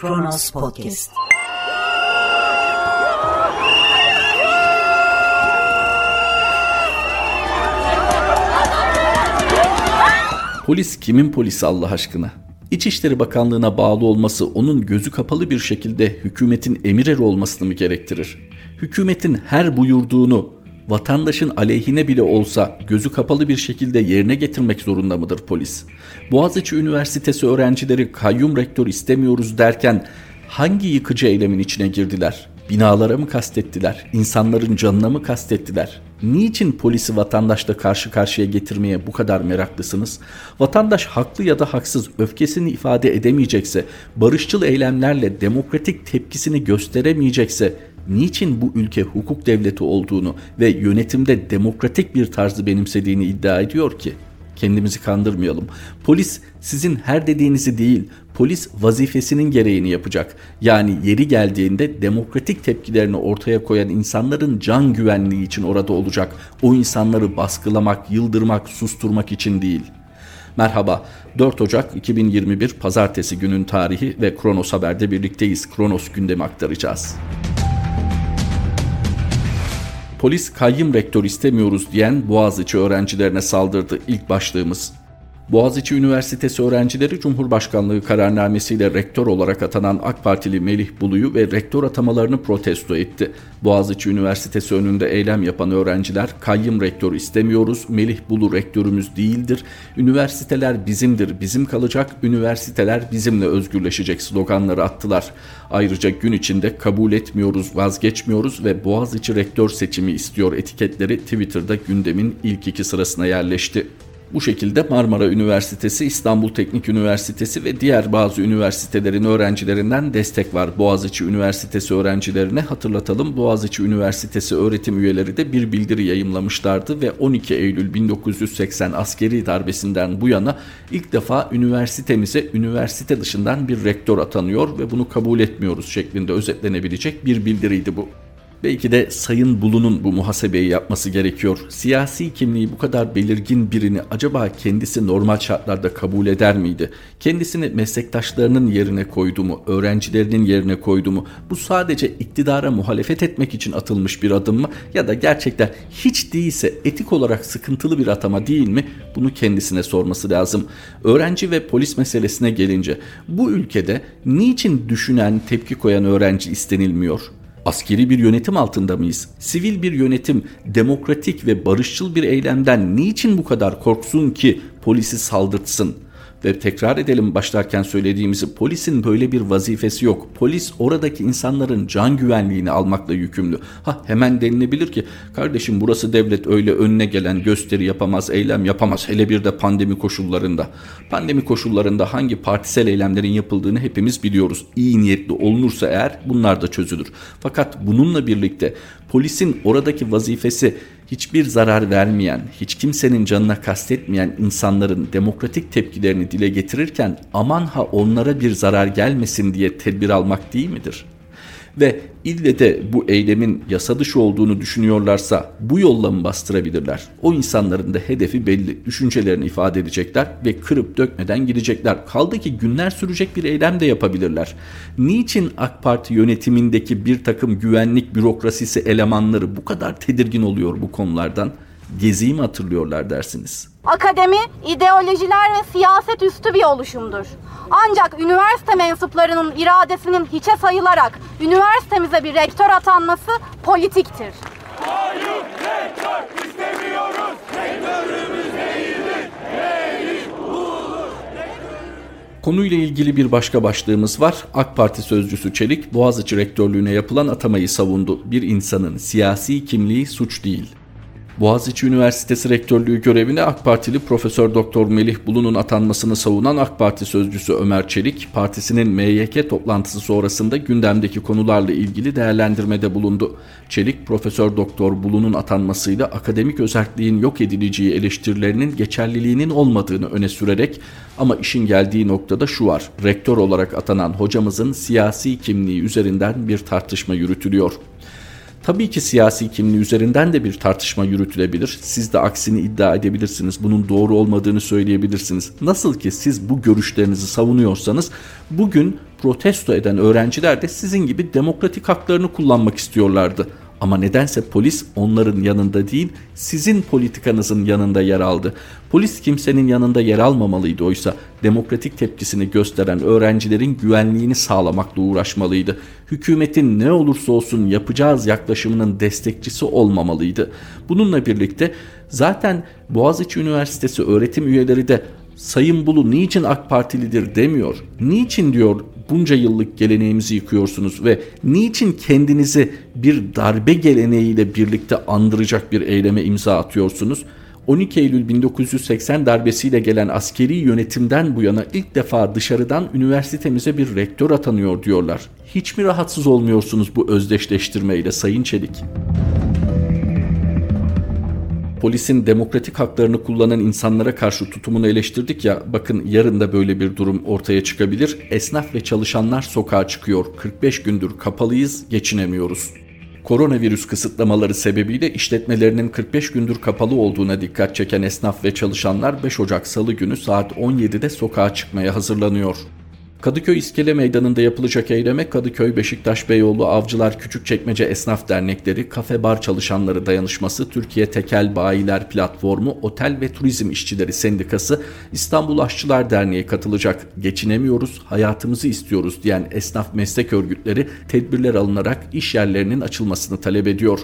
Kronos Podcast. Polis kimin polisi Allah aşkına? İçişleri Bakanlığı'na bağlı olması onun gözü kapalı bir şekilde hükümetin emir eri olmasını mı gerektirir? Hükümetin her buyurduğunu vatandaşın aleyhine bile olsa gözü kapalı bir şekilde yerine getirmek zorunda mıdır polis? Boğaziçi Üniversitesi öğrencileri kayyum rektör istemiyoruz derken hangi yıkıcı eylemin içine girdiler? Binalara mı kastettiler? İnsanların canına mı kastettiler? Niçin polisi vatandaşla karşı karşıya getirmeye bu kadar meraklısınız? Vatandaş haklı ya da haksız öfkesini ifade edemeyecekse, barışçıl eylemlerle demokratik tepkisini gösteremeyecekse niçin bu ülke hukuk devleti olduğunu ve yönetimde demokratik bir tarzı benimsediğini iddia ediyor ki? Kendimizi kandırmayalım. Polis sizin her dediğinizi değil, polis vazifesinin gereğini yapacak. Yani yeri geldiğinde demokratik tepkilerini ortaya koyan insanların can güvenliği için orada olacak. O insanları baskılamak, yıldırmak, susturmak için değil. Merhaba, 4 Ocak 2021 Pazartesi günün tarihi ve Kronos Haber'de birlikteyiz. Kronos gündemi aktaracağız. Polis kayyım rektör istemiyoruz diyen Boğaziçi öğrencilerine saldırdı ilk başlığımız. Boğaziçi Üniversitesi öğrencileri Cumhurbaşkanlığı kararnamesiyle rektör olarak atanan AK Partili Melih Bulu'yu ve rektör atamalarını protesto etti. Boğaziçi Üniversitesi önünde eylem yapan öğrenciler kayyım rektör istemiyoruz, Melih Bulu rektörümüz değildir, üniversiteler bizimdir, bizim kalacak, üniversiteler bizimle özgürleşecek sloganları attılar. Ayrıca gün içinde kabul etmiyoruz, vazgeçmiyoruz ve Boğaziçi rektör seçimi istiyor etiketleri Twitter'da gündemin ilk iki sırasına yerleşti. Bu şekilde Marmara Üniversitesi, İstanbul Teknik Üniversitesi ve diğer bazı üniversitelerin öğrencilerinden destek var. Boğaziçi Üniversitesi öğrencilerine hatırlatalım. Boğaziçi Üniversitesi öğretim üyeleri de bir bildiri yayımlamışlardı ve 12 Eylül 1980 askeri darbesinden bu yana ilk defa üniversitemize üniversite dışından bir rektör atanıyor ve bunu kabul etmiyoruz şeklinde özetlenebilecek bir bildiriydi bu. Belki de Sayın Bulu'nun bu muhasebeyi yapması gerekiyor. Siyasi kimliği bu kadar belirgin birini acaba kendisi normal şartlarda kabul eder miydi? Kendisini meslektaşlarının yerine koydu mu, öğrencilerinin yerine koydu mu? Bu sadece iktidara muhalefet etmek için atılmış bir adım mı? Ya da gerçekten hiç değilse etik olarak sıkıntılı bir atama değil mi? Bunu kendisine sorması lazım. Öğrenci ve polis meselesine gelince bu ülkede niçin düşünen, tepki koyan öğrenci istenilmiyor? Askeri bir yönetim altında mıyız? Sivil bir yönetim demokratik ve barışçıl bir eylemden niçin bu kadar korksun ki polisi saldırtsın? Ve tekrar edelim başlarken söylediğimizi polisin böyle bir vazifesi yok. Polis oradaki insanların can güvenliğini almakla yükümlü. Ha hemen denilebilir ki kardeşim burası devlet öyle önüne gelen gösteri yapamaz, eylem yapamaz. Hele bir de pandemi koşullarında. Pandemi koşullarında hangi partisel eylemlerin yapıldığını hepimiz biliyoruz. İyi niyetli olunursa eğer bunlar da çözülür. Fakat bununla birlikte polisin oradaki vazifesi hiçbir zarar vermeyen, hiç kimsenin canına kastetmeyen insanların demokratik tepkilerini dile getirirken aman ha onlara bir zarar gelmesin diye tedbir almak değil midir? Ve ille de bu eylemin yasa dışı olduğunu düşünüyorlarsa bu yolla mı bastırabilirler? O insanların da hedefi belli. Düşüncelerini ifade edecekler ve kırıp dökmeden gidecekler. Kaldı ki günler sürecek bir eylem de yapabilirler. Niçin AK Parti yönetimindeki bir takım güvenlik bürokrasisi elemanları bu kadar tedirgin oluyor bu konulardan? Geziyi mi hatırlıyorlar dersiniz? Akademi, ideolojiler ve siyaset üstü bir oluşumdur. Ancak üniversite mensuplarının iradesinin hiçe sayılarak üniversitemize bir rektör atanması politiktir. Hayır rektör istemiyoruz. Rektörümüz değildir. Değil olur. Konuyla ilgili bir başka başlığımız var. AK Parti sözcüsü Çelik, Boğaziçi rektörlüğüne yapılan atamayı savundu. Bir insanın siyasi kimliği suç değil. Boğaziçi Üniversitesi Rektörlüğü görevine AK Partili Profesör Doktor Melih Bulu'nun atanmasını savunan AK Parti sözcüsü Ömer Çelik, partisinin MYK toplantısı sonrasında gündemdeki konularla ilgili değerlendirmede bulundu. Çelik, Profesör Doktor Bulu'nun atanmasıyla akademik özelliğin yok edileceği eleştirilerinin geçerliliğinin olmadığını öne sürerek ama işin geldiği noktada şu var. Rektör olarak atanan hocamızın siyasi kimliği üzerinden bir tartışma yürütülüyor. Tabii ki siyasi kimliği üzerinden de bir tartışma yürütülebilir. Siz de aksini iddia edebilirsiniz. Bunun doğru olmadığını söyleyebilirsiniz. Nasıl ki siz bu görüşlerinizi savunuyorsanız bugün protesto eden öğrenciler de sizin gibi demokratik haklarını kullanmak istiyorlardı. Ama nedense polis onların yanında değil, sizin politikanızın yanında yer aldı. Polis kimsenin yanında yer almamalıydı oysa demokratik tepkisini gösteren öğrencilerin güvenliğini sağlamakla uğraşmalıydı. Hükümetin ne olursa olsun yapacağız yaklaşımının destekçisi olmamalıydı. Bununla birlikte zaten Boğaziçi Üniversitesi öğretim üyeleri de Sayın Bulu niçin AK Partilidir demiyor. Niçin diyor bunca yıllık geleneğimizi yıkıyorsunuz ve niçin kendinizi bir darbe geleneğiyle birlikte andıracak bir eyleme imza atıyorsunuz? 12 Eylül 1980 darbesiyle gelen askeri yönetimden bu yana ilk defa dışarıdan üniversitemize bir rektör atanıyor diyorlar. Hiç mi rahatsız olmuyorsunuz bu özdeşleştirmeyle Sayın Çelik? Polisin demokratik haklarını kullanan insanlara karşı tutumunu eleştirdik ya bakın yarın da böyle bir durum ortaya çıkabilir. Esnaf ve çalışanlar sokağa çıkıyor. 45 gündür kapalıyız, geçinemiyoruz. Koronavirüs kısıtlamaları sebebiyle işletmelerinin 45 gündür kapalı olduğuna dikkat çeken esnaf ve çalışanlar 5 Ocak Salı günü saat 17'de sokağa çıkmaya hazırlanıyor. Kadıköy İskele Meydanı'nda yapılacak eyleme Kadıköy, Beşiktaş, Beyoğlu, Avcılar, Küçükçekmece Esnaf Dernekleri, Kafe Bar Çalışanları Dayanışması, Türkiye Tekel Bayiler Platformu, Otel ve Turizm İşçileri Sendikası, İstanbul Aşçılar Derneği katılacak. Geçinemiyoruz, hayatımızı istiyoruz diyen esnaf meslek örgütleri tedbirler alınarak iş yerlerinin açılmasını talep ediyor.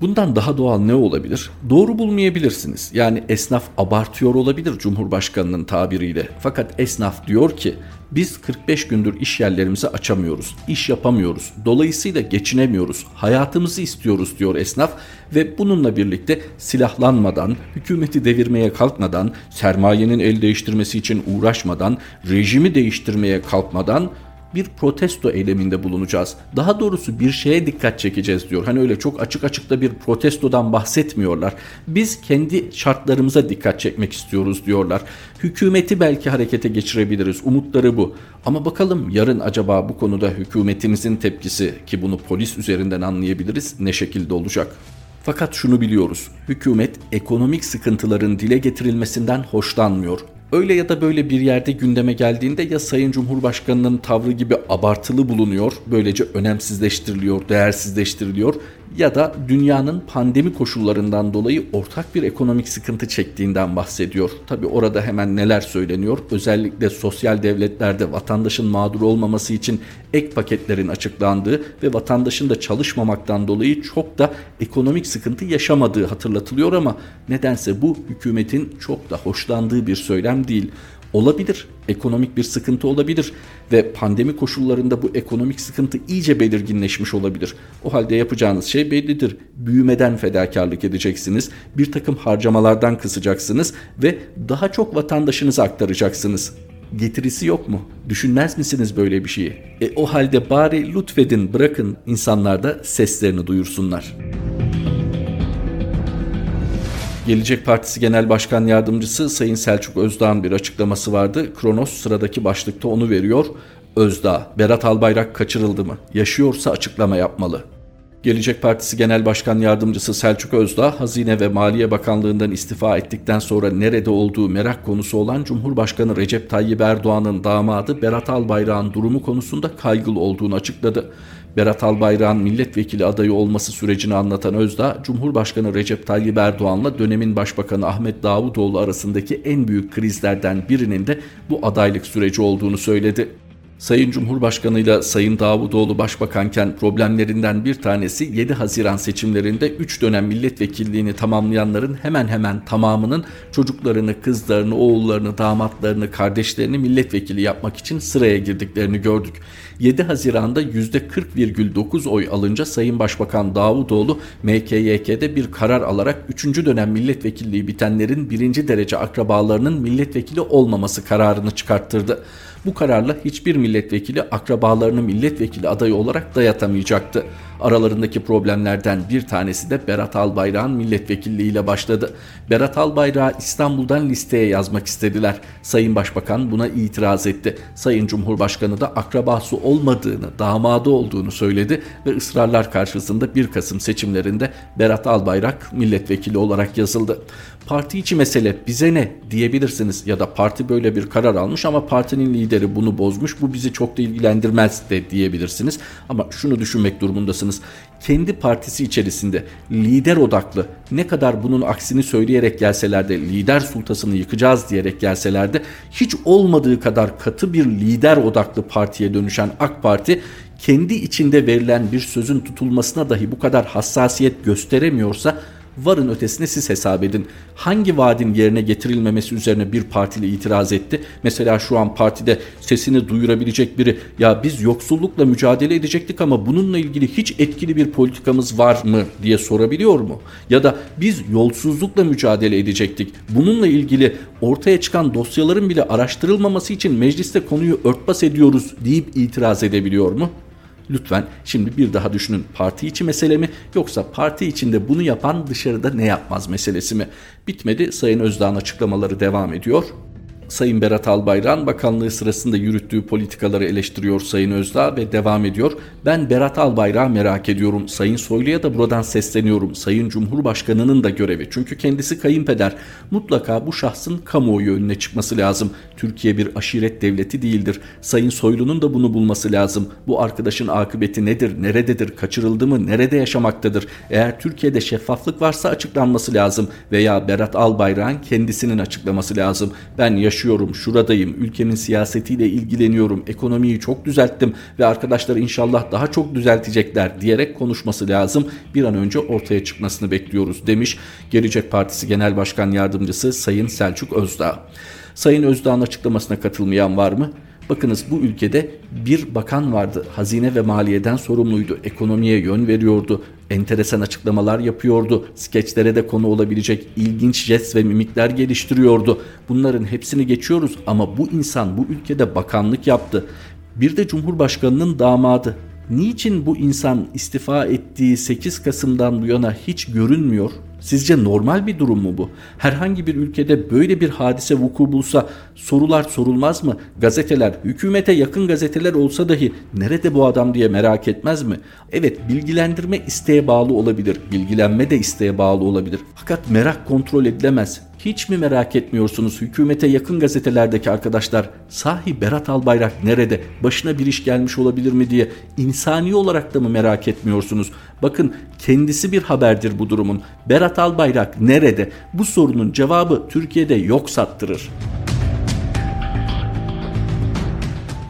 Bundan daha doğal ne olabilir? Doğru bulmayabilirsiniz. Yani esnaf abartıyor olabilir Cumhurbaşkanının tabiriyle. Fakat esnaf diyor ki biz 45 gündür iş yerlerimizi açamıyoruz, iş yapamıyoruz, dolayısıyla geçinemiyoruz, hayatımızı istiyoruz diyor esnaf ve bununla birlikte silahlanmadan, hükümeti devirmeye kalkmadan, sermayenin el değiştirmesi için uğraşmadan, rejimi değiştirmeye kalkmadan bir protesto eyleminde bulunacağız. Daha doğrusu bir şeye dikkat çekeceğiz diyor. Hani öyle çok açık açıkta bir protestodan bahsetmiyorlar. Biz kendi şartlarımıza dikkat çekmek istiyoruz diyorlar. Hükümeti belki harekete geçirebiliriz. Umutları bu. Ama bakalım yarın acaba bu konuda hükümetimizin tepkisi ki bunu polis üzerinden anlayabiliriz ne şekilde olacak? Fakat şunu biliyoruz. Hükümet ekonomik sıkıntıların dile getirilmesinden hoşlanmıyor. Öyle ya da böyle bir yerde gündeme geldiğinde ya Sayın Cumhurbaşkanı'nın tavrı gibi abartılı bulunuyor, böylece önemsizleştiriliyor, değersizleştiriliyor ya da dünyanın pandemi koşullarından dolayı ortak bir ekonomik sıkıntı çektiğinden bahsediyor. Tabi orada hemen neler söyleniyor? Özellikle sosyal devletlerde vatandaşın mağdur olmaması için ek paketlerin açıklandığı ve vatandaşın da çalışmamaktan dolayı çok da ekonomik sıkıntı yaşamadığı hatırlatılıyor ama nedense bu hükümetin çok da hoşlandığı bir söylem değil. Olabilir. Ekonomik bir sıkıntı olabilir ve pandemi koşullarında bu ekonomik sıkıntı iyice belirginleşmiş olabilir. O halde yapacağınız şey bellidir. Büyümeden fedakarlık edeceksiniz. Bir takım harcamalardan kısacaksınız ve daha çok vatandaşınıza aktaracaksınız. Getirisi yok mu? Düşünmez misiniz böyle bir şeyi? E o halde bari lütfedin bırakın insanlar da seslerini duyursunlar.'' Gelecek Partisi Genel Başkan Yardımcısı Sayın Selçuk Özdağ'ın bir açıklaması vardı. Kronos sıradaki başlıkta onu veriyor. Özdağ, Berat Albayrak kaçırıldı mı? Yaşıyorsa açıklama yapmalı. Gelecek Partisi Genel Başkan Yardımcısı Selçuk Özdağ, Hazine ve Maliye Bakanlığı'ndan istifa ettikten sonra nerede olduğu merak konusu olan Cumhurbaşkanı Recep Tayyip Erdoğan'ın damadı Berat Albayrak'ın durumu konusunda kaygılı olduğunu açıkladı. Berat Albayrak'ın milletvekili adayı olması sürecini anlatan Özdağ, Cumhurbaşkanı Recep Tayyip Erdoğan'la dönemin Başbakanı Ahmet Davutoğlu arasındaki en büyük krizlerden birinin de bu adaylık süreci olduğunu söyledi. Sayın Cumhurbaşkanı ile Sayın Davutoğlu başbakanken problemlerinden bir tanesi 7 Haziran seçimlerinde 3 dönem milletvekilliğini tamamlayanların hemen hemen tamamının çocuklarını, kızlarını, oğullarını, damatlarını, kardeşlerini milletvekili yapmak için sıraya girdiklerini gördük. 7 Haziran'da %40,9 oy alınca Sayın Başbakan Davutoğlu MKYK'de bir karar alarak 3. dönem milletvekilliği bitenlerin birinci derece akrabalarının milletvekili olmaması kararını çıkarttırdı. Bu kararla hiçbir milletvekili akrabalarını milletvekili adayı olarak dayatamayacaktı. Aralarındaki problemlerden bir tanesi de Berat Albayrak'ın milletvekilliğiyle başladı. Berat Albayrak'ı İstanbul'dan listeye yazmak istediler. Sayın Başbakan buna itiraz etti. Sayın Cumhurbaşkanı da akrabası olmadığını, damadı olduğunu söyledi ve ısrarlar karşısında 1 Kasım seçimlerinde Berat Albayrak milletvekili olarak yazıldı. Parti içi mesele bize ne diyebilirsiniz ya da parti böyle bir karar almış ama partinin lideri bunu bozmuş bu bizi çok da ilgilendirmez de diyebilirsiniz. Ama şunu düşünmek durumundasınız. Kendi partisi içerisinde lider odaklı ne kadar bunun aksini söyleyerek gelseler de lider sultasını yıkacağız diyerek gelseler de hiç olmadığı kadar katı bir lider odaklı partiye dönüşen AK Parti kendi içinde verilen bir sözün tutulmasına dahi bu kadar hassasiyet gösteremiyorsa varın ötesine siz hesap edin. Hangi vaadin yerine getirilmemesi üzerine bir partili itiraz etti? Mesela şu an partide sesini duyurabilecek biri ya biz yoksullukla mücadele edecektik ama bununla ilgili hiç etkili bir politikamız var mı diye sorabiliyor mu? Ya da biz yolsuzlukla mücadele edecektik. Bununla ilgili ortaya çıkan dosyaların bile araştırılmaması için mecliste konuyu örtbas ediyoruz deyip itiraz edebiliyor mu? Lütfen şimdi bir daha düşünün parti içi mesele mi yoksa parti içinde bunu yapan dışarıda ne yapmaz meselesi mi? Bitmedi Sayın Özdağ'ın açıklamaları devam ediyor. Sayın Berat Albayrak'ın bakanlığı sırasında yürüttüğü politikaları eleştiriyor Sayın Özdağ ve devam ediyor. Ben Berat Albayrak'ı merak ediyorum. Sayın Soylu'ya da buradan sesleniyorum. Sayın Cumhurbaşkanı'nın da görevi. Çünkü kendisi kayınpeder. Mutlaka bu şahsın kamuoyu önüne çıkması lazım. Türkiye bir aşiret devleti değildir. Sayın Soylu'nun da bunu bulması lazım. Bu arkadaşın akıbeti nedir? Nerededir? Kaçırıldı mı? Nerede yaşamaktadır? Eğer Türkiye'de şeffaflık varsa açıklanması lazım. Veya Berat Albayrak'ın kendisinin açıklaması lazım. Ben yaşıyorum yaşıyorum, şuradayım, ülkemin siyasetiyle ilgileniyorum, ekonomiyi çok düzelttim ve arkadaşlar inşallah daha çok düzeltecekler diyerek konuşması lazım. Bir an önce ortaya çıkmasını bekliyoruz demiş Gelecek Partisi Genel Başkan Yardımcısı Sayın Selçuk Özdağ. Sayın Özdağ'ın açıklamasına katılmayan var mı? Bakınız bu ülkede bir bakan vardı. Hazine ve maliyeden sorumluydu. Ekonomiye yön veriyordu. Enteresan açıklamalar yapıyordu. Skeçlere de konu olabilecek ilginç jest ve mimikler geliştiriyordu. Bunların hepsini geçiyoruz ama bu insan bu ülkede bakanlık yaptı. Bir de Cumhurbaşkanının damadı. Niçin bu insan istifa ettiği 8 Kasım'dan bu yana hiç görünmüyor? Sizce normal bir durum mu bu? Herhangi bir ülkede böyle bir hadise vuku bulsa sorular sorulmaz mı? Gazeteler, hükümete yakın gazeteler olsa dahi nerede bu adam diye merak etmez mi? Evet bilgilendirme isteğe bağlı olabilir. Bilgilenme de isteğe bağlı olabilir. Fakat merak kontrol edilemez. Hiç mi merak etmiyorsunuz hükümete yakın gazetelerdeki arkadaşlar sahi Berat Albayrak nerede başına bir iş gelmiş olabilir mi diye insani olarak da mı merak etmiyorsunuz? Bakın kendisi bir haberdir bu durumun. Berat Albayrak nerede? Bu sorunun cevabı Türkiye'de yok sattırır.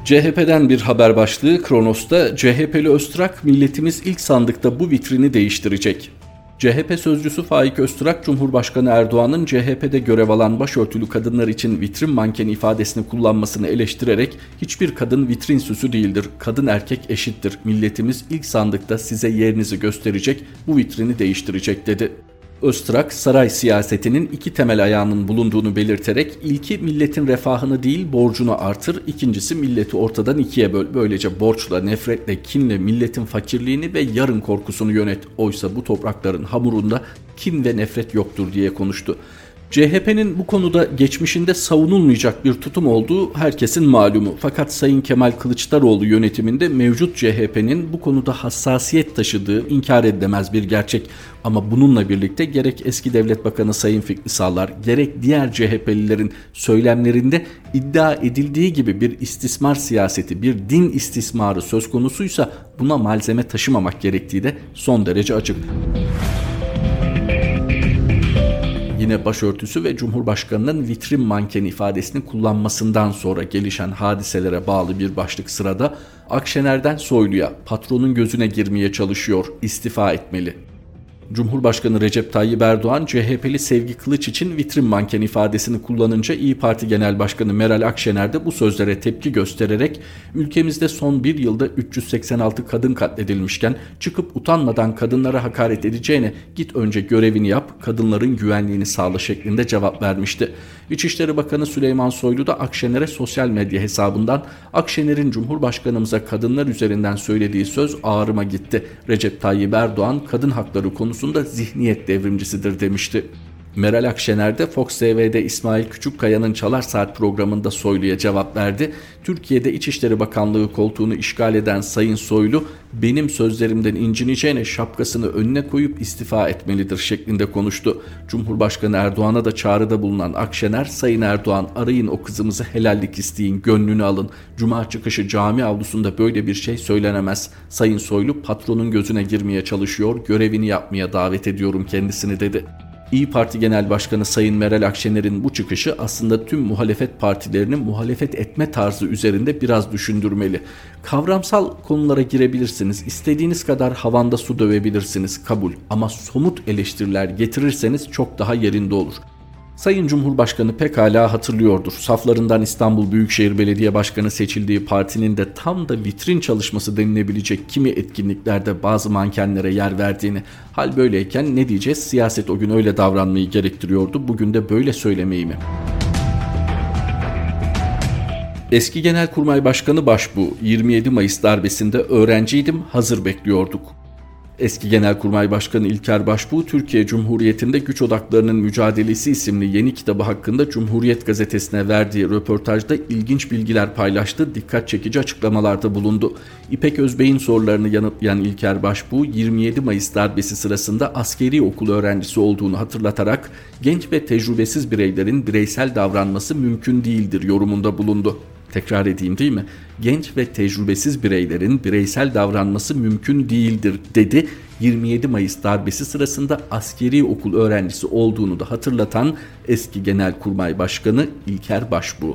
CHP'den bir haber başlığı Kronos'ta CHP'li Öztrak milletimiz ilk sandıkta bu vitrini değiştirecek. CHP sözcüsü Faik Öztürk, Cumhurbaşkanı Erdoğan'ın CHP'de görev alan başörtülü kadınlar için vitrin mankeni ifadesini kullanmasını eleştirerek hiçbir kadın vitrin süsü değildir, kadın erkek eşittir, milletimiz ilk sandıkta size yerinizi gösterecek, bu vitrini değiştirecek dedi. Öztrak saray siyasetinin iki temel ayağının bulunduğunu belirterek ilki milletin refahını değil borcunu artır, ikincisi milleti ortadan ikiye böl. Böylece borçla, nefretle, kinle milletin fakirliğini ve yarın korkusunu yönet. Oysa bu toprakların hamurunda kin ve nefret yoktur diye konuştu. CHP'nin bu konuda geçmişinde savunulmayacak bir tutum olduğu herkesin malumu. Fakat Sayın Kemal Kılıçdaroğlu yönetiminde mevcut CHP'nin bu konuda hassasiyet taşıdığı inkar edilemez bir gerçek. Ama bununla birlikte gerek eski devlet bakanı Sayın Fikri Sağlar gerek diğer CHP'lilerin söylemlerinde iddia edildiği gibi bir istismar siyaseti, bir din istismarı söz konusuysa buna malzeme taşımamak gerektiği de son derece açık yine başörtüsü ve Cumhurbaşkanı'nın vitrin manken ifadesini kullanmasından sonra gelişen hadiselere bağlı bir başlık sırada Akşener'den Soylu'ya patronun gözüne girmeye çalışıyor, istifa etmeli. Cumhurbaşkanı Recep Tayyip Erdoğan, CHP'li Sevgi Kılıç için vitrin manken ifadesini kullanınca İyi Parti Genel Başkanı Meral Akşener de bu sözlere tepki göstererek ülkemizde son bir yılda 386 kadın katledilmişken çıkıp utanmadan kadınlara hakaret edeceğine git önce görevini yap, kadınların güvenliğini sağla şeklinde cevap vermişti. İçişleri Bakanı Süleyman Soylu da Akşener'e sosyal medya hesabından Akşener'in Cumhurbaşkanımıza kadınlar üzerinden söylediği söz ağrıma gitti. Recep Tayyip Erdoğan kadın hakları konusunda zihniyet devrimcisidir demişti. Meral Akşener de Fox TV'de İsmail Küçükkaya'nın Çalar Saat programında Soylu'ya cevap verdi. Türkiye'de İçişleri Bakanlığı koltuğunu işgal eden Sayın Soylu benim sözlerimden incineceğine şapkasını önüne koyup istifa etmelidir şeklinde konuştu. Cumhurbaşkanı Erdoğan'a da çağrıda bulunan Akşener, Sayın Erdoğan arayın o kızımızı helallik isteyin, gönlünü alın. Cuma çıkışı cami avlusunda böyle bir şey söylenemez. Sayın Soylu patronun gözüne girmeye çalışıyor, görevini yapmaya davet ediyorum kendisini dedi. İyi Parti Genel Başkanı Sayın Meral Akşener'in bu çıkışı aslında tüm muhalefet partilerinin muhalefet etme tarzı üzerinde biraz düşündürmeli. Kavramsal konulara girebilirsiniz, istediğiniz kadar havanda su dövebilirsiniz kabul ama somut eleştiriler getirirseniz çok daha yerinde olur. Sayın Cumhurbaşkanı pekala hatırlıyordur. Saflarından İstanbul Büyükşehir Belediye Başkanı seçildiği partinin de tam da vitrin çalışması denilebilecek kimi etkinliklerde bazı mankenlere yer verdiğini. Hal böyleyken ne diyeceğiz? Siyaset o gün öyle davranmayı gerektiriyordu. Bugün de böyle söylemeyi mi? Eski Genelkurmay Başkanı Başbu 27 Mayıs darbesinde öğrenciydim hazır bekliyorduk. Eski Genelkurmay Başkanı İlker Başbuğ, Türkiye Cumhuriyeti'nde Güç Odaklarının Mücadelesi isimli yeni kitabı hakkında Cumhuriyet Gazetesi'ne verdiği röportajda ilginç bilgiler paylaştı, dikkat çekici açıklamalarda bulundu. İpek Özbey'in sorularını yanıtlayan İlker Başbuğ, 27 Mayıs darbesi sırasında askeri okul öğrencisi olduğunu hatırlatarak genç ve tecrübesiz bireylerin bireysel davranması mümkün değildir yorumunda bulundu. Tekrar edeyim değil mi? Genç ve tecrübesiz bireylerin bireysel davranması mümkün değildir dedi. 27 Mayıs darbesi sırasında askeri okul öğrencisi olduğunu da hatırlatan eski Genelkurmay Başkanı İlker Başbuğ.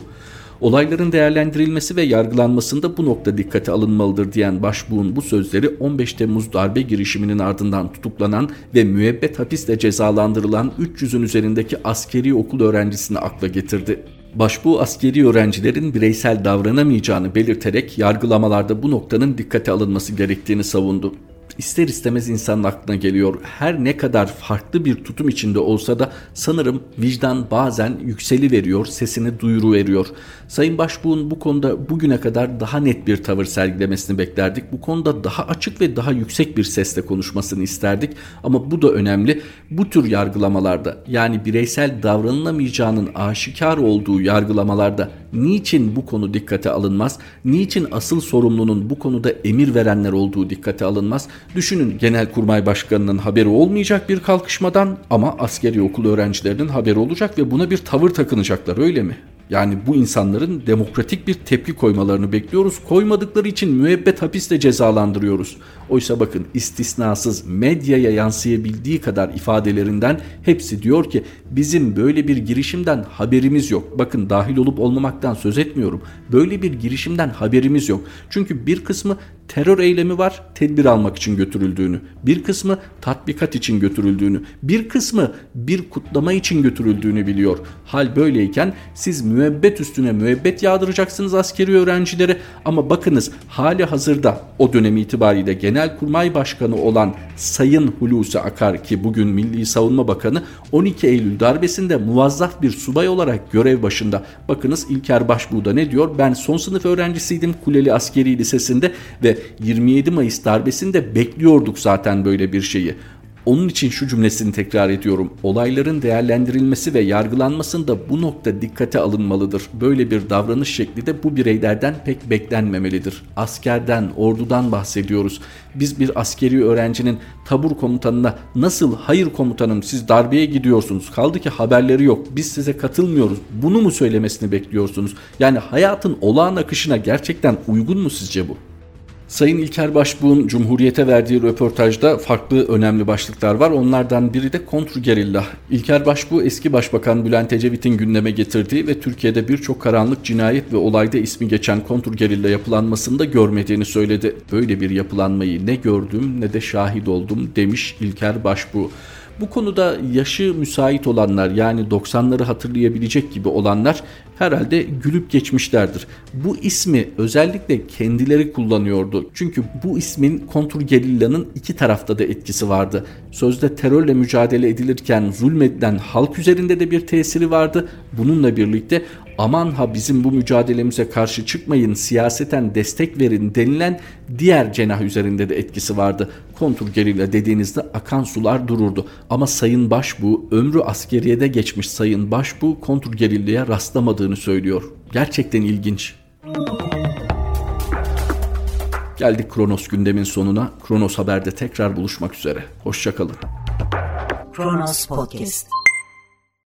Olayların değerlendirilmesi ve yargılanmasında bu nokta dikkate alınmalıdır diyen Başbuğ'un bu sözleri 15 Temmuz darbe girişiminin ardından tutuklanan ve müebbet hapisle cezalandırılan 300'ün üzerindeki askeri okul öğrencisini akla getirdi. Başbuğ askeri öğrencilerin bireysel davranamayacağını belirterek yargılamalarda bu noktanın dikkate alınması gerektiğini savundu ister istemez insanın aklına geliyor. Her ne kadar farklı bir tutum içinde olsa da sanırım vicdan bazen yükseli veriyor, sesini duyuru veriyor. Sayın Başbuğ'un bu konuda bugüne kadar daha net bir tavır sergilemesini beklerdik. Bu konuda daha açık ve daha yüksek bir sesle konuşmasını isterdik. Ama bu da önemli. Bu tür yargılamalarda yani bireysel davranılamayacağının aşikar olduğu yargılamalarda niçin bu konu dikkate alınmaz? Niçin asıl sorumlunun bu konuda emir verenler olduğu dikkate alınmaz? Düşünün Genelkurmay Başkanı'nın haberi olmayacak bir kalkışmadan ama askeri okul öğrencilerinin haberi olacak ve buna bir tavır takınacaklar öyle mi? Yani bu insanların demokratik bir tepki koymalarını bekliyoruz. Koymadıkları için müebbet hapisle cezalandırıyoruz. Oysa bakın istisnasız medyaya yansıyabildiği kadar ifadelerinden hepsi diyor ki bizim böyle bir girişimden haberimiz yok. Bakın dahil olup olmamaktan söz etmiyorum. Böyle bir girişimden haberimiz yok. Çünkü bir kısmı terör eylemi var tedbir almak için götürüldüğünü, bir kısmı tatbikat için götürüldüğünü, bir kısmı bir kutlama için götürüldüğünü biliyor. Hal böyleyken siz müebbet üstüne müebbet yağdıracaksınız askeri öğrencilere ama bakınız hali hazırda o dönem itibariyle Genelkurmay Başkanı olan Sayın Hulusi Akar ki bugün Milli Savunma Bakanı 12 Eylül darbesinde muvazzaf bir subay olarak görev başında. Bakınız İlker Başbuğ ne diyor? Ben son sınıf öğrencisiydim Kuleli Askeri Lisesi'nde ve 27 Mayıs darbesinde bekliyorduk zaten böyle bir şeyi. Onun için şu cümlesini tekrar ediyorum. Olayların değerlendirilmesi ve yargılanmasında bu nokta dikkate alınmalıdır. Böyle bir davranış şekli de bu bireylerden pek beklenmemelidir. Askerden, ordudan bahsediyoruz. Biz bir askeri öğrencinin tabur komutanına nasıl hayır komutanım siz darbeye gidiyorsunuz kaldı ki haberleri yok biz size katılmıyoruz bunu mu söylemesini bekliyorsunuz? Yani hayatın olağan akışına gerçekten uygun mu sizce bu? Sayın İlker Başbuğ'un Cumhuriyet'e verdiği röportajda farklı önemli başlıklar var. Onlardan biri de kontrgerilla. İlker Başbuğ eski Başbakan Bülent Ecevit'in gündeme getirdiği ve Türkiye'de birçok karanlık cinayet ve olayda ismi geçen kontrgerilla yapılanmasını da görmediğini söyledi. Böyle bir yapılanmayı ne gördüm ne de şahit oldum demiş İlker Başbuğ. Bu konuda yaşı müsait olanlar yani 90'ları hatırlayabilecek gibi olanlar herhalde gülüp geçmişlerdir. Bu ismi özellikle kendileri kullanıyordu. Çünkü bu ismin kontrgerilla'nın iki tarafta da etkisi vardı. Sözde terörle mücadele edilirken zulmedilen halk üzerinde de bir tesiri vardı. Bununla birlikte aman ha bizim bu mücadelemize karşı çıkmayın siyaseten destek verin denilen diğer cenah üzerinde de etkisi vardı. Kontrgerilla dediğinizde akan sular dururdu. Ama Sayın Başbuğ ömrü askeriyede geçmiş Sayın Başbuğ kontrgerillaya rastlamadığı olmadığını söylüyor. Gerçekten ilginç. Geldik Kronos gündemin sonuna. Kronos Haber'de tekrar buluşmak üzere. Hoşçakalın. Kronos Podcast